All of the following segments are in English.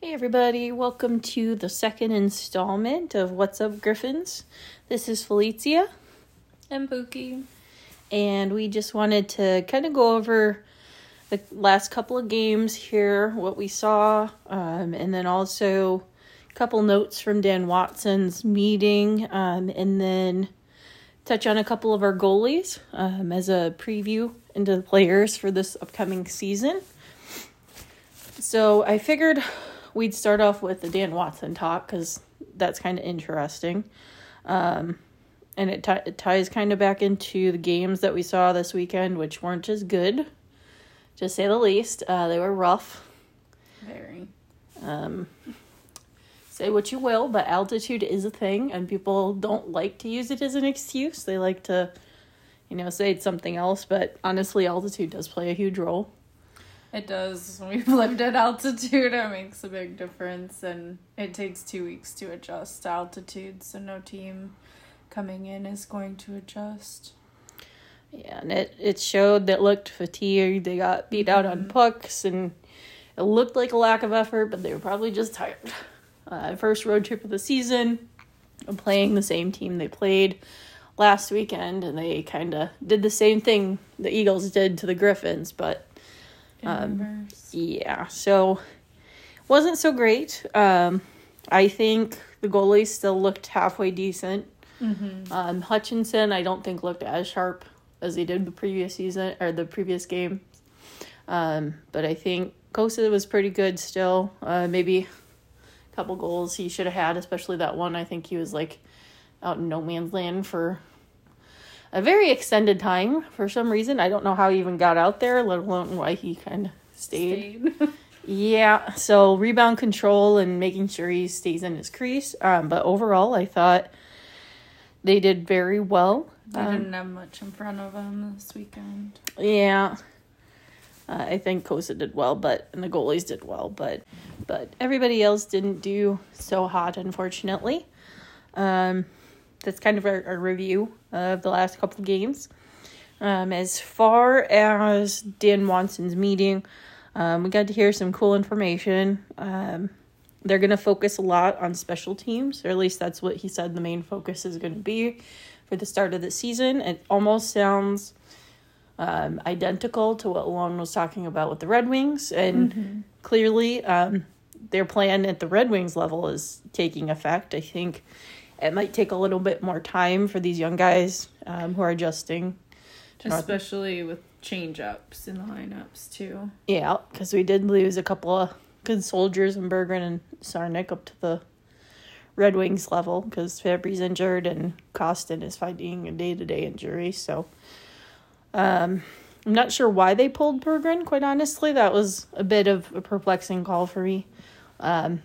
Hey, everybody, welcome to the second installment of What's Up Griffins. This is Felicia, And Pookie. and we just wanted to kind of go over the last couple of games here, what we saw, um, and then also a couple notes from Dan Watson's meeting, um, and then touch on a couple of our goalies um, as a preview into the players for this upcoming season. So I figured we'd start off with the Dan Watson talk because that's kind of interesting. Um, and it, t- it ties kind of back into the games that we saw this weekend, which weren't as good, to say the least. Uh, they were rough. Very. Um, say what you will, but altitude is a thing, and people don't like to use it as an excuse. They like to, you know, say it's something else, but honestly, altitude does play a huge role. It does. We've lived at altitude. It makes a big difference, and it takes two weeks to adjust to altitude. So no team coming in is going to adjust. Yeah, and it, it showed that looked fatigued. They got beat out on pucks, and it looked like a lack of effort, but they were probably just tired. Uh, first road trip of the season, playing the same team they played last weekend, and they kind of did the same thing the Eagles did to the Griffins, but Um, yeah, so wasn't so great. Um, I think the goalies still looked halfway decent. Mm-hmm. Um, Hutchinson, I don't think looked as sharp as he did the previous season or the previous game. Um, but I think Cossa was pretty good still. Uh, maybe a couple goals he should have had, especially that one. I think he was like out in no man's land for a very extended time for some reason. I don't know how he even got out there, let alone why he kind of stayed. Stayed. Yeah, so rebound control and making sure he stays in his crease. Um, but overall, I thought they did very well. they Um, didn't have much in front of them this weekend. Yeah, uh, I think Cossa did well, but and the goalies did well, but but everybody else didn't do so hot, unfortunately. Um, that's kind of our, our review of the last couple of games. Um, as far as Dan Watson's meeting, um, we got to hear some cool information. Um, they're going to focus a lot on special teams, or at least that's what he said the main focus is going to be for the start of the season. It almost sounds um, identical to what Long was talking about with the Red Wings, and clearly um, their plan at the Red Wings level is taking effect. I think it might take a little bit more time for these young guys um, who are adjusting. to North- Especially with change ups in the lineups, too. Yeah, because we did lose a couple of good soldiers in Berggren and Czarnik up to the Red Wings level because Fabry's injured and Costin is fighting a day to day injury. So um, I'm not sure why they pulled Berggren, quite honestly. That was a bit of a perplexing call for me. Um,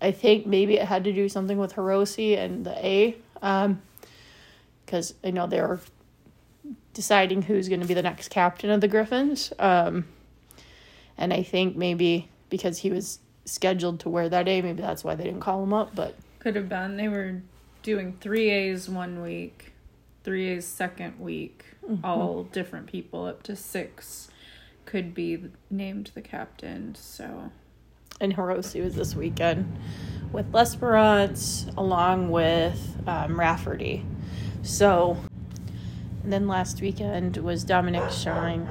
I think maybe it had to do something with Hirose and the A. Because I know they were deciding who's going to be the next captain of the Griffins. Um, and I think maybe because he was scheduled to wear that A, maybe that's why they didn't call him up. But Could have been. They were doing three A's one week, three A's second week, all different people up to six could be named the captain. So and Hirose was this weekend with L'Esperance along with um, Rafferty. So, and then last weekend was Dominik Shine.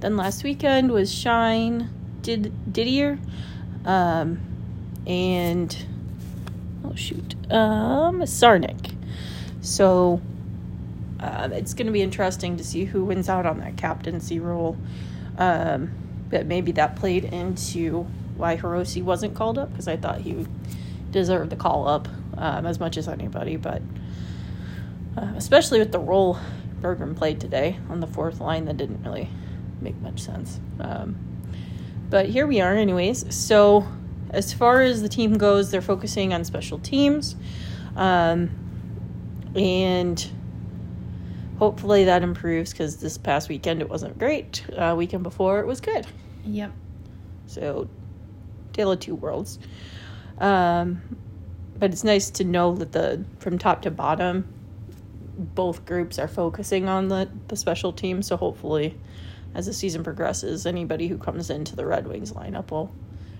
Then last weekend was Shine, did Didier, um, and oh shoot, um, Czarnik. So, uh, it's going to be interesting to see who wins out on that captaincy role. Um, but maybe that played into why Hirose wasn't called up because I thought he deserved the call up um, as much as anybody. But uh, especially with the role Bergman played today on the fourth line, that didn't really make much sense. Um, but here we are, anyways. So as far as the team goes, they're focusing on special teams, um, and hopefully that improves because this past weekend it wasn't great. Uh, weekend before it was good. Yep. So, tale of two worlds. Um, but it's nice to know that the from top to bottom, both groups are focusing on the the special team. So hopefully, as the season progresses, anybody who comes into the Red Wings lineup will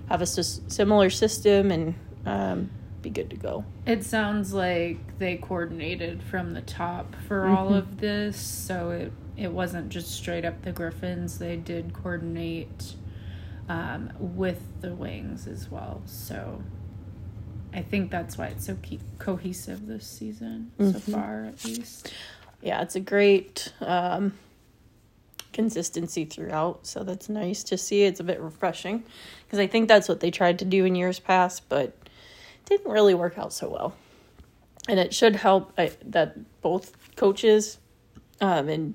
have a s- similar system and um, be good to go. It sounds like they coordinated from the top for all Mhm. of this, so it it wasn't just straight up the Griffins. They did coordinate um, with the Wings as well. So I think that's why it's so ke- cohesive this season so Mhm. far, at least. Yeah, it's a great um, consistency throughout, so that's nice to see. It's a bit refreshing because I think that's what they tried to do in years past, but didn't really work out so well. And it should help uh, that both coaches um, in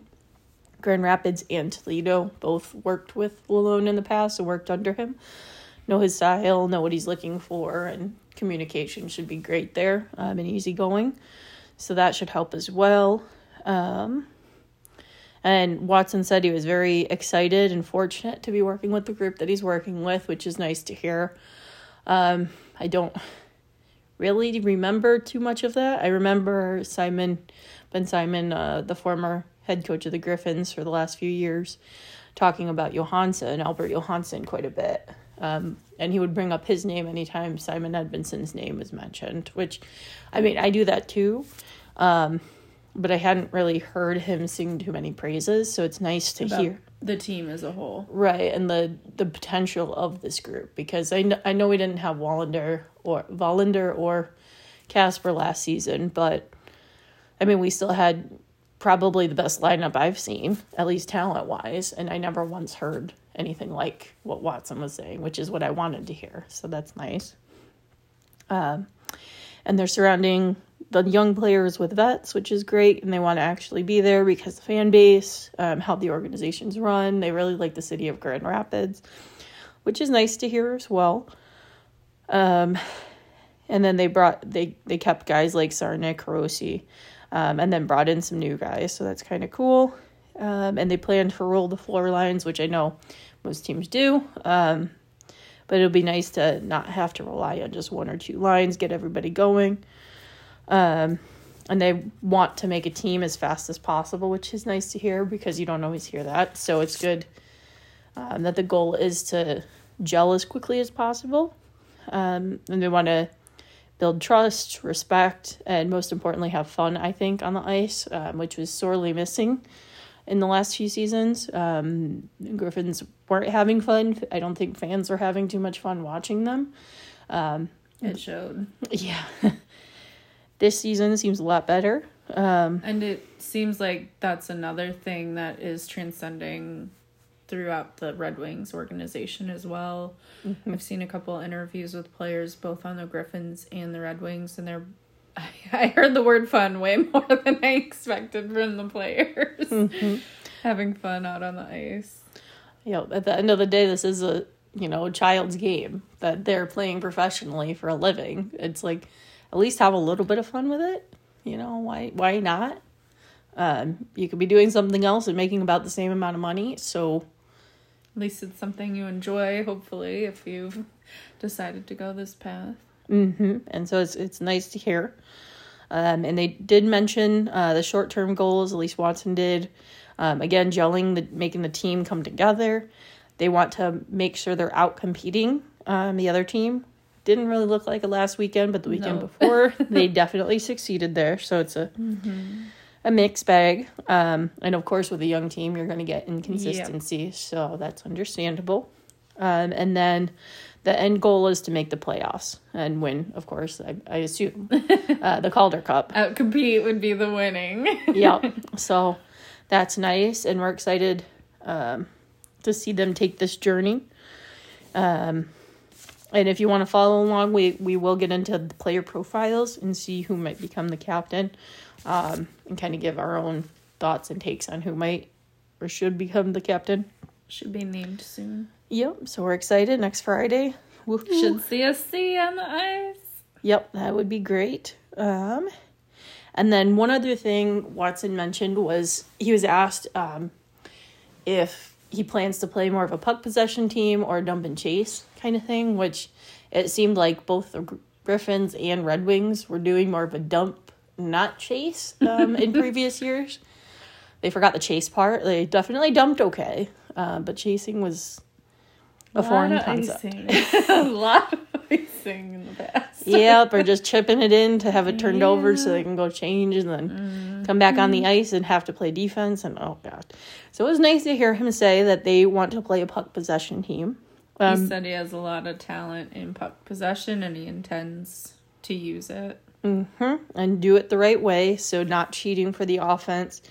Grand Rapids and Toledo both worked with Lalonde in the past and worked under him. Know his style, know what he's looking for, and communication should be great there um, and easygoing. So that should help as well. Um, and Watson said he was very excited and fortunate to be working with the group that he's working with, which is nice to hear. Um, I don't really remember too much of that. I remember Simon, Ben Simon, uh, the former head coach of the Griffins for the last few years, talking about Johansson, Albert Johansson, quite a bit. Um, and he would bring up his name anytime Simon Edvinsson's name was mentioned, which, I mean, I do that too. Um, but I hadn't really heard him sing too many praises, so it's nice to About hear. the team as a whole. Right, and the the potential of this group because I know, I know we didn't have Wallinder or Vollander or Kasper last season, but I mean we still had probably the best lineup I've seen, at least talent wise, and I never once heard anything like what Watson was saying, which is what I wanted to hear. So that's nice. Um, and they're surrounding the young players with vets, which is great, and they want to actually be there because the fan base, um, how the organization's run, they really like the city of Grand Rapids, which is nice to hear as well. Um, and then they brought they they kept guys like Czarnik, Rossi, um, and then brought in some new guys, so that's kind of cool. Um, and they plan to roll the floor lines, which I know most teams do. Um, but it'll be nice to not have to rely on just one or two lines, get everybody going. Um, and they want to make a team as fast as possible, which is nice to hear because you don't always hear that. So it's good um, that the goal is to gel as quickly as possible. Um, and they want to build trust, respect, and most importantly, have fun, I think, on the ice, um, which was sorely missing in the last few seasons. Um, Griffins weren't having fun. I don't think fans were having too much fun watching them. Um, It showed. yeah. this season seems a lot better. Um, And it seems like that's another thing that is transcending throughout the Red Wings organization as well. I've seen a couple interviews with players both on the Griffins and the Red Wings, and they're. I heard the word fun way more than I expected from the players. Having fun out on the ice. you know, at the end of the day, this is a you know child's game that they're playing professionally for a living. It's like at least have a little bit of fun with it. You know why? Why not? Um, you could be doing something else and making about the same amount of money. So At least it's something you enjoy, hopefully, if you've decided to go this path. hmm And so it's it's nice to hear. Um, and they did mention uh, the short term goals. At least Watson did. Um, again, gelling the making the team come together. They want to make sure they're out competing um, the other team. Didn't really look like it last weekend, but the weekend No. before they definitely succeeded there. So it's a a mixed bag. Um, and of course, with a young team, you're going to get inconsistency. So that's understandable. Um, and then the end goal is to make the playoffs and win, of course, I, I assume, uh, the Calder Cup. Outcompete would be the winning. yep. So that's nice. And we're excited um, to see them take this journey. Um, and if you want to follow along, we, we will get into the player profiles and see who might become the captain um, and kind of give our own thoughts and takes on who might or should become the captain. Should be named soon. Yep. So we're excited next Friday. Woohoo. Should see us see on the ice. Yep, that would be great. Um, and then one other thing Watson mentioned was he was asked um, if he plans to play more of a puck possession team or dump and chase kind of thing, which it seemed like both the Griffins and Red Wings were doing more of a dump, not chase um, in previous years. They forgot the chase part. They definitely dumped okay, uh, but chasing was a foreign concept. a lot in the past. yep, or just chipping it in to have it turned over so they can go change and then Mm. come back on the ice and have to play defense. And oh god, so it was nice to hear him say that they want to play a puck possession team. he Um, said he has a lot of talent in puck possession and he intends to use it. mhm, and do it the right way, so not cheating for the offense.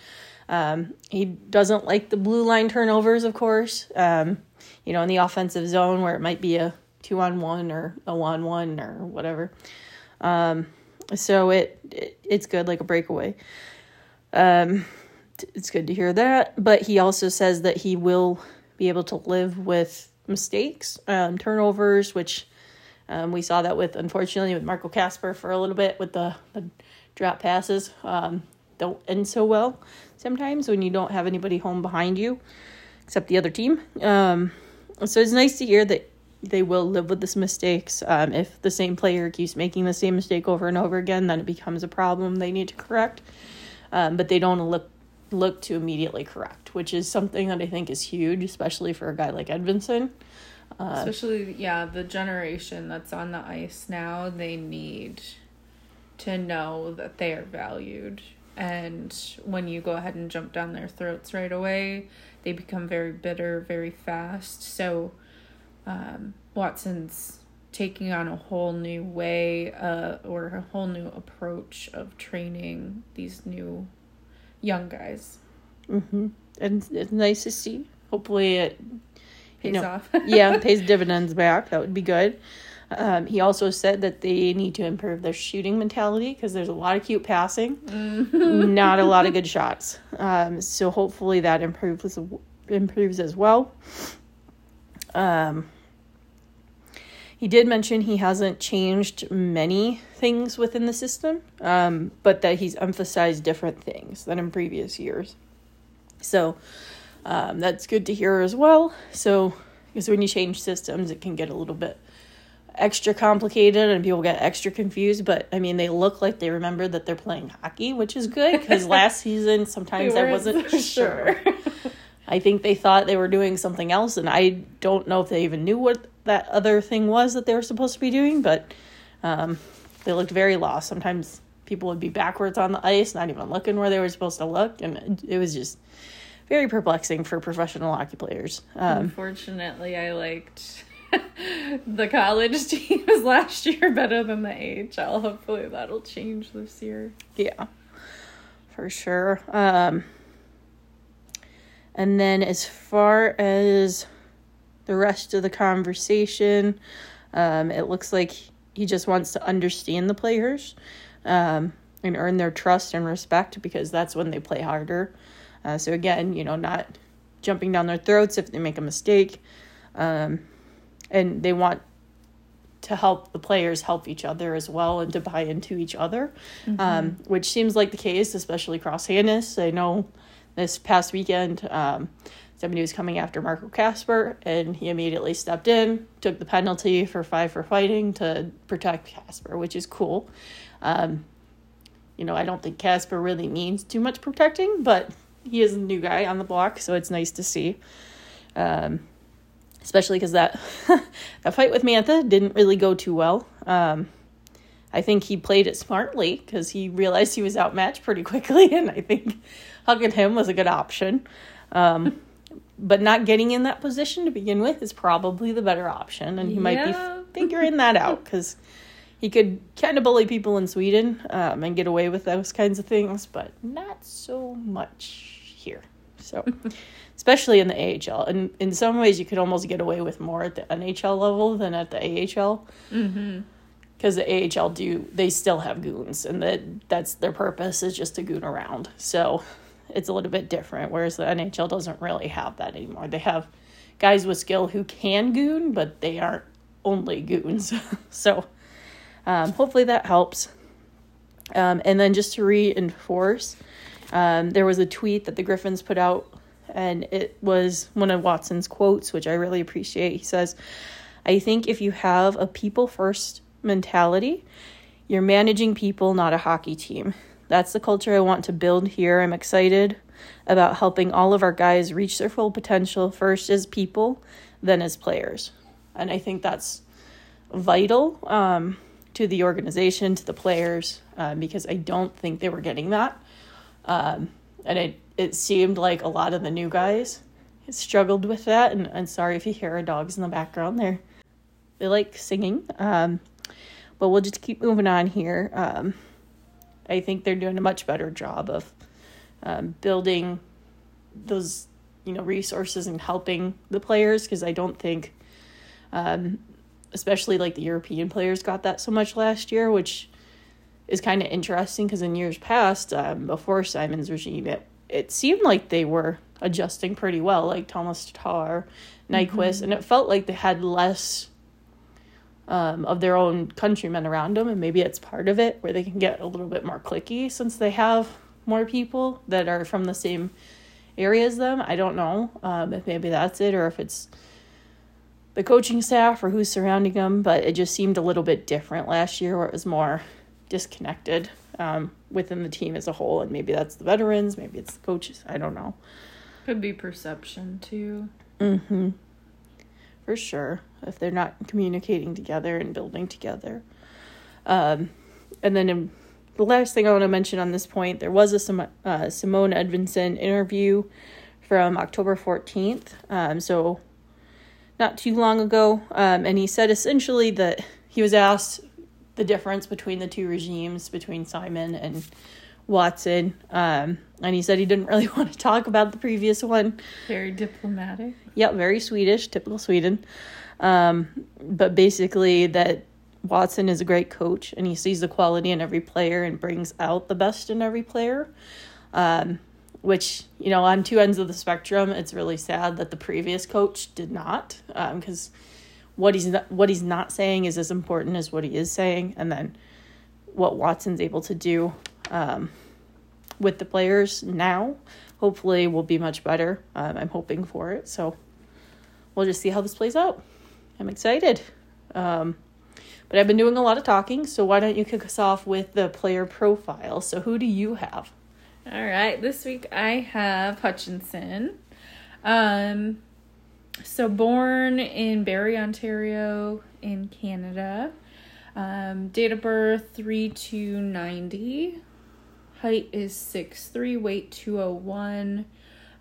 Um, he doesn't like the blue line turnovers, of course. Um, you know, in the offensive zone where it might be a two on one or a one one or whatever. Um, so it, it it's good like a breakaway. Um, it's good to hear that. But he also says that he will be able to live with mistakes, um, turnovers, which um, we saw that with unfortunately with Marco Kasper for a little bit with the, the drop passes. Um, don't end so well sometimes when you don't have anybody home behind you except the other team. Um, so it's nice to hear that they will live with this mistakes. Um, if the same player keeps making the same mistake over and over again, then it becomes a problem they need to correct. Um, but they don't look look to immediately correct, which is something that I think is huge, especially for a guy like Edvinsson. Uh, Especially, yeah, the generation that's on the ice now, they need to know that they are valued. And when you go ahead and jump down their throats right away, they become very bitter very fast. So, um, Watson's taking on a whole new way uh, or a whole new approach of training these new young guys. hmm And it's nice to see. Hopefully, it Pays know, off. yeah pays dividends back. That would be good. Um, he also said that they need to improve their shooting mentality because there's a lot of cute passing, not a lot of good shots. Um, so hopefully that improves improves as well. Um, he did mention he hasn't changed many things within the system, um, but that he's emphasized different things than in previous years. So um, that's good to hear as well. So, because when you change systems, it can get a little bit extra complicated and people get extra confused. But I mean, they look like they remember that they're playing hockey, which is good because last season sometimes I wasn't so sure. I think they thought they were doing something else, and I don't know if they even knew what that other thing was that they were supposed to be doing, but um, they looked very lost. Sometimes people would be backwards on the ice, not even looking where they were supposed to look, and it, it was just very perplexing for professional hockey players. Um, Unfortunately, I liked the college teams last year better than the AHL. Hopefully, that'll change this year. Yeah, for sure. Um, and then as far as the rest of the conversation, um, it looks like he just wants to understand the players um, and earn their trust and respect because that's when they play harder. Uh, so again, you know, not jumping down their throats if they make a mistake, um, and they want to help the players help each other as well and to buy into each other, um, which seems like the case, especially across Hannes. I know this past weekend, um, somebody was coming after Marco Kasper, and he immediately stepped in, took the penalty for five for fighting to protect Kasper, which is cool. Um, you know, I don't think Kasper really needs too much protecting, but he is a new guy on the block, so it's nice to see. Um, especially because that that fight with Mantha didn't really go too well. Um, I think he played it smartly because he realized he was outmatched pretty quickly, and I think hugging him was a good option. Um, but not getting in that position to begin with is probably the better option, and he might be figuring that out because he could kind of bully people in Sweden um, and get away with those kinds of things, but not so much here. So, especially in the AHL, and in some ways, you could almost get away with more at the NHL level than at the AHL Mm-hmm. because the AHL do they still have goons and that that's their purpose is just to goon around. So it's a little bit different. Whereas the NHL doesn't really have that anymore. They have guys with skill who can goon, but they aren't only goons. so um, hopefully that helps. Um, and then just to reinforce, um, there was a tweet that the Griffins put out, and it was one of Watson's quotes, which I really appreciate. He says, I think if you have a people first mentality, you're managing people, not a hockey team. That's the culture I want to build here. I'm excited about helping all of our guys reach their full potential first as people, then as players. And I think that's vital um, to the organization, to the players, uh, because I don't think they were getting that. Um, and it, it seemed like a lot of the new guys struggled with that. And I'm sorry if you hear our dogs in the background. They're, they like singing. Um, but we'll just keep moving on here. Um, I think they're doing a much better job of um, building those you know resources and helping the players because I don't think, um, especially like the European players got that so much last year, which is kind of interesting because in years past, um, before Simon's regime, it it seemed like they were adjusting pretty well, like Thomas Tatar, Nyquist, mm-hmm. and it felt like they had less um, of their own countrymen around them, and maybe it's part of it where they can get a little bit more clicky since they have more people that are from the same area as them. I don't know um, if maybe that's it or if it's the coaching staff or who's surrounding them, but it just seemed a little bit different last year where it was more disconnected um, within the team as a whole. And maybe that's the veterans, maybe it's the coaches. I don't know. Could be perception too. Mm hmm for sure if they're not communicating together and building together. Um, and then in, the last thing I want to mention on this point, there was a uh, Simon Edvinsson interview from October 14th, um, so not too long ago, um, and he said essentially that he was asked the difference between the two regimes, between Simon and Watson. Um, and he said he didn't really want to talk about the previous one. Very diplomatic. Yep, very Swedish, typical Sweden. Um, but basically, that Watson is a great coach and he sees the quality in every player and brings out the best in every player. Um, which, you know, on two ends of the spectrum, it's really sad that the previous coach did not. Because um, what he's not, what he's not saying is as important as what he is saying. And then what Watson's able to do um, with the players now. Hopefully, will be much better. Um, I'm hoping for it. So we'll just see how this plays out. I'm excited. Um, but I've been doing a lot of talking, so why don't you kick us off with the player profile? So, who do you have? All right, this week I have Hutchinson. Um, so born in Barrie, Ontario, in Canada. Um, date of birth three two ninety. Height is six three. Weight two oh one.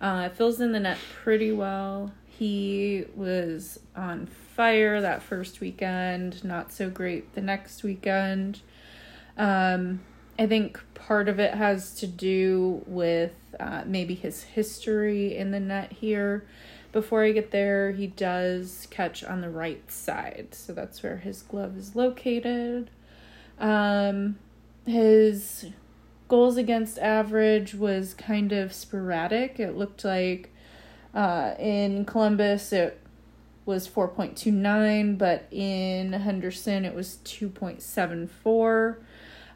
Uh, fills in the net pretty well. He was on fire that first weekend. Not so great the next weekend. Um, I think part of it has to do with uh, maybe his history in the net here. Before I get there, he does catch on the right side, so that's where his glove is located. Um, his goals against average was kind of sporadic. It looked like uh, in Columbus it was 4.29, but in Henderson it was 2.74.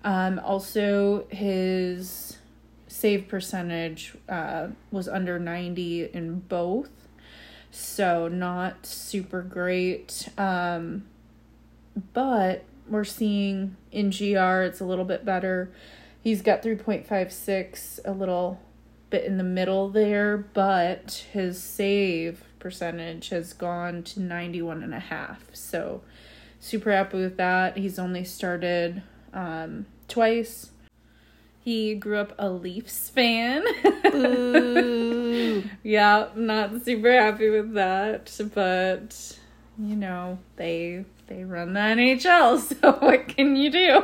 Um, also, his save percentage uh, was under 90 in both so not super great. Um, but we're seeing in GR it's a little bit better. He's got 3.56, a little bit in the middle there, but his save percentage has gone to 91 and a half. So super happy with that. He's only started um, twice. He grew up a Leafs fan. yeah, not super happy with that, but you know, they they run the NHL, so what can you do?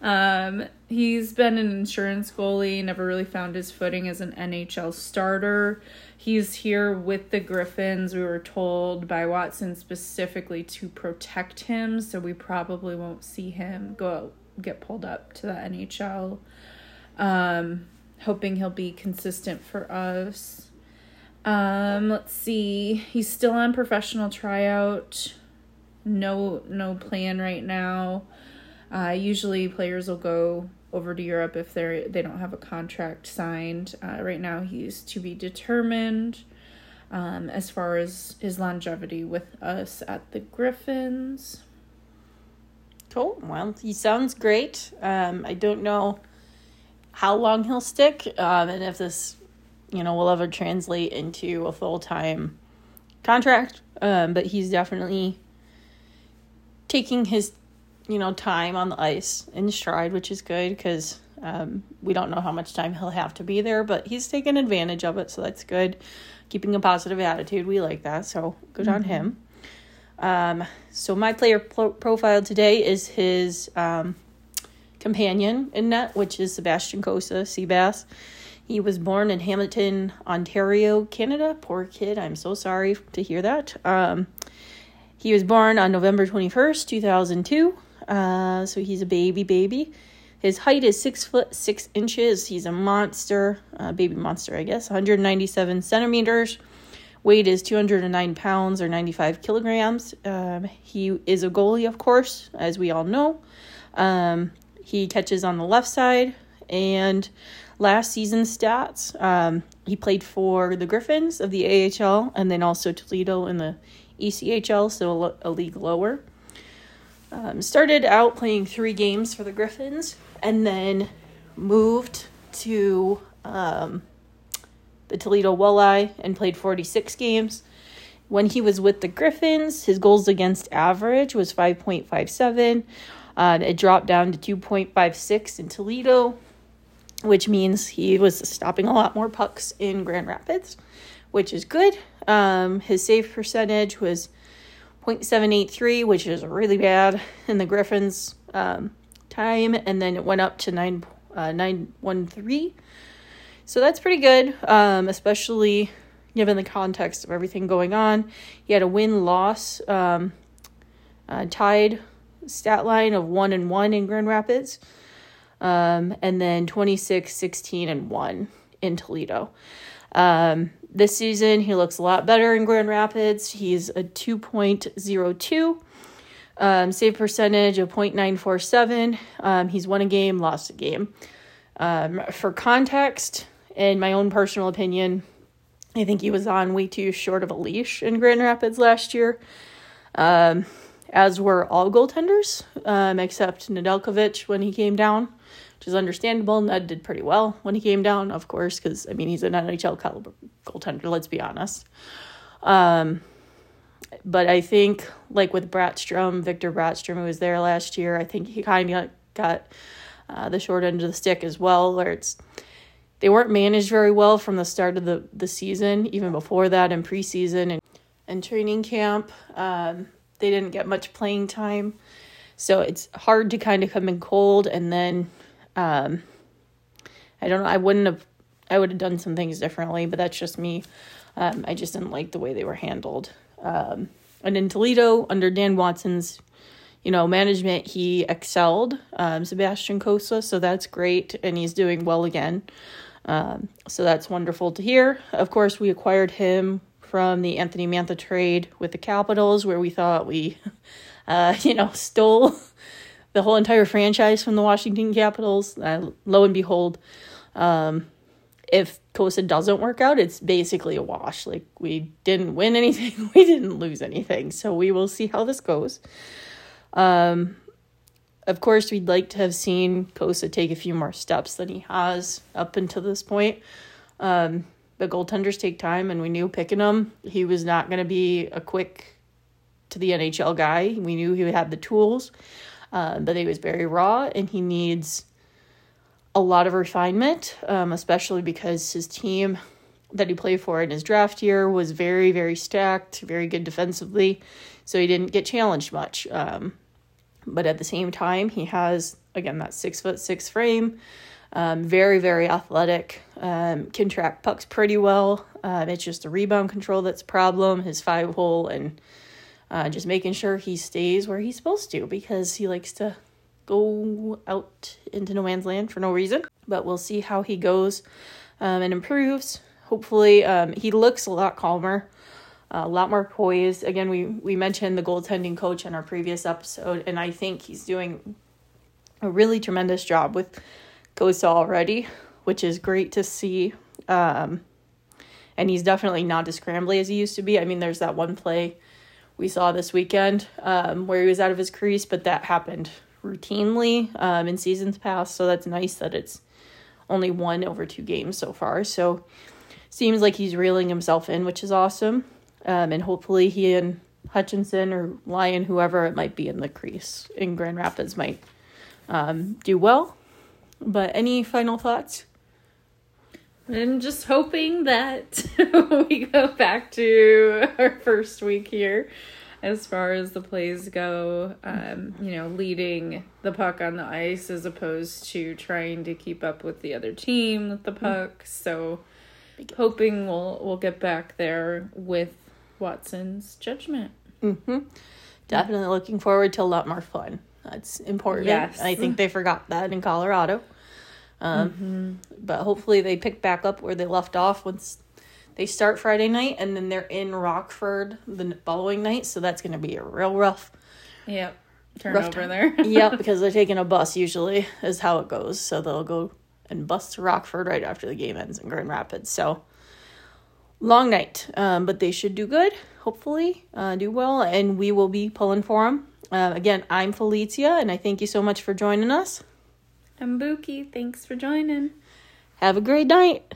Um, he's been an insurance goalie, never really found his footing as an NHL starter. He's here with the Griffins. We were told by Watson specifically to protect him, so we probably won't see him go get pulled up to the NHL um, hoping he'll be consistent for us. Um, let's see. He's still on professional tryout. No, no plan right now. Uh, usually players will go over to Europe if they're they don't have a contract signed. Uh, right now, he's to be determined. Um, as far as his longevity with us at the Griffins. Cool. Well, he sounds great. Um, I don't know how long he'll stick um, and if this, you know, will ever translate into a full time contract, um, but he's definitely taking his, you know, time on the ice in stride, which is good because um, we don't know how much time he'll have to be there, but he's taking advantage of it, so that's good. Keeping a positive attitude, we like that, so good mm-hmm. on him. Um, so my player pro- profile today is his um, companion in net, which is Sebastian Cossa, Seabass. He was born in Hamilton, Ontario, Canada. Poor kid. I'm so sorry to hear that. Um, he was born on November 21st, 2002. Uh, so he's a baby baby. His height is six foot six inches. He's a monster, uh, baby monster, I guess. 197 centimeters. Weight is 209 pounds or 95 kilograms. Um, he is a goalie, of course, as we all know. Um, he catches on the left side, and last season stats. Um, he played for the Griffins of the AHL and then also Toledo in the ECHL, so a, league lower. Um, started out playing three games for the Griffins and then moved to um, the Toledo Walleye and played 46 games. When he was with the Griffins, his goals against average was 5.57. Uh, it dropped down to 2.56 in Toledo which means he was stopping a lot more pucks in Grand Rapids, which is good. Um, his save percentage was 0.783, which is really bad in the Griffins um, time, and then it went up to 9, uh, 913. So that's pretty good, um, especially given the context of everything going on. He had a win loss um, uh, tied stat line of 1 and 1 in Grand Rapids um, and then 26, 16, and 1 in Toledo. Um, this season, he looks a lot better in Grand Rapids. He's a 2.02, um, save percentage of 0.947. Um, he's won a game, lost a game. Um, for context, in my own personal opinion, I think he was on way too short of a leash in Grand Rapids last year. Um, as were all goaltenders, um, except Nedeljkovic when he came down which is understandable. Ned did pretty well when he came down, of course, because I mean he's an NHL caliber goaltender. Let's be honest. Um, but I think like with Brattstrom, Victor Brattstrom, who was there last year, I think he kind of got uh, the short end of the stick as well, where it's they weren't managed very well from the start of the the season, even before that in preseason and and training camp. Um, they didn't get much playing time. So it's hard to kind of come in cold and then um, I don't know. I wouldn't have. I would have done some things differently, but that's just me. Um, I just didn't like the way they were handled. Um, and in Toledo, under Dan Watson's, you know, management, he excelled. Um, Sebastian Cossa, so that's great, and he's doing well again. Um, so that's wonderful to hear. Of course, we acquired him from the Anthony Mantha trade with the Capitals, where we thought we, uh, you know, stole the whole entire franchise from the Washington Capitals. Uh, lo and behold, um, if Cossa doesn't work out, it's basically a wash. Like we didn't win anything, we didn't lose anything. So we will see how this goes. Um, of course, we'd like to have seen Cossa take a few more steps than he has up until this point. Um, the goaltenders take time, and we knew picking him, he was not going to be a quick to the NHL guy. We knew he had the tools uh, but he was very raw and he needs a lot of refinement, um, especially because his team that he played for in his draft year was very, very stacked, very good defensively. So he didn't get challenged much. Um, but at the same time, he has, again, that six foot six frame. Um, very, very athletic. Um, can track pucks pretty well. Um, it's just the rebound control that's a problem. His five hole and uh, just making sure he stays where he's supposed to because he likes to go out into no man's land for no reason. But we'll see how he goes um, and improves. Hopefully, um, he looks a lot calmer, a lot more poised. Again, we we mentioned the goaltending coach in our previous episode, and I think he's doing a really tremendous job with Cossa already, which is great to see. Um, and he's definitely not as scrambly as he used to be. I mean, there's that one play we saw this weekend um, where he was out of his crease, but that happened routinely um, in seasons past. So that's nice that it's only one over two games so far. So seems like he's reeling himself in, which is awesome. Um, and hopefully he and Hutchinson or Lyon, whoever it might be in the crease in Grand Rapids, might um, do well. But any final thoughts? I'm just hoping that we go back to our first week here as far as the plays go. Um, you know, leading the puck on the ice as opposed to trying to keep up with the other team with the puck. So hoping we'll we'll get back there with Watson's judgment. Mm-hmm. Definitely looking forward to a lot more fun. That's important. Yes. I think they forgot that in Colorado. Um, But hopefully they pick back up where they left off once they start Friday night, and then they're in Rockford the following night. So that's going to be a real rough. Yep. Turn Rough over time. there. yep, because they're taking a bus usually is how it goes. So they'll go and bus to Rockford right after the game ends in Grand Rapids. So long night, um, but they should do good. Hopefully, uh, do well, and we will be pulling for them. Uh, again, I'm Felicia, and I thank you so much for joining us. I'm Buki. Thanks for joining. Have a great night.